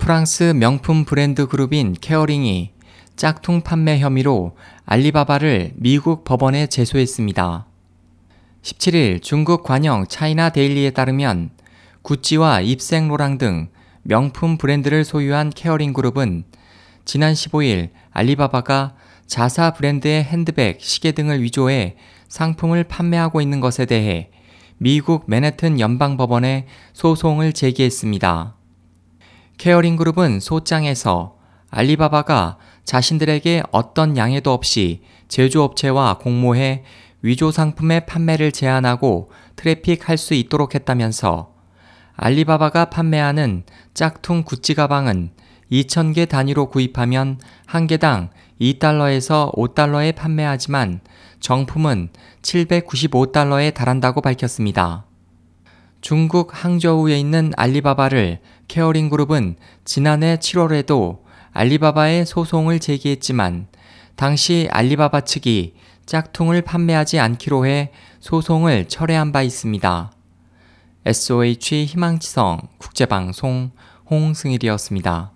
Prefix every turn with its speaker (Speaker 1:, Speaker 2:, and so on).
Speaker 1: 프랑스 명품 브랜드 그룹인 케어링이 짝퉁 판매 혐의로 알리바바를 미국 법원에 제소했습니다. 17일 중국 관영 차이나 데일리에 따르면 구찌와 입생로랑 등 명품 브랜드를 소유한 케어링 그룹은 지난 15일 알리바바가 자사 브랜드의 핸드백, 시계 등을 위조해 상품을 판매하고 있는 것에 대해 미국 맨해튼 연방법원에 소송을 제기했습니다. 케어링 그룹은 소장에서 알리바바가 자신들에게 어떤 양해도 없이 제조업체와 공모해 위조 상품의 판매를 제한하고 트래픽할 수 있도록 했다면서 알리바바가 판매하는 짝퉁 구찌 가방은 2,000개 단위로 구입하면 한 개당 2달러에서 5달러에 판매하지만 정품은 795달러에 달한다고 밝혔습니다. 중국 항저우에 있는 알리바바를 케어링 그룹은 지난해 7월에도 알리바바의 소송을 제기했지만 당시 알리바바 측이 짝퉁을 판매하지 않기로 해 소송을 철회한 바 있습니다. SOH 희망지성 국제방송 홍승일이었습니다.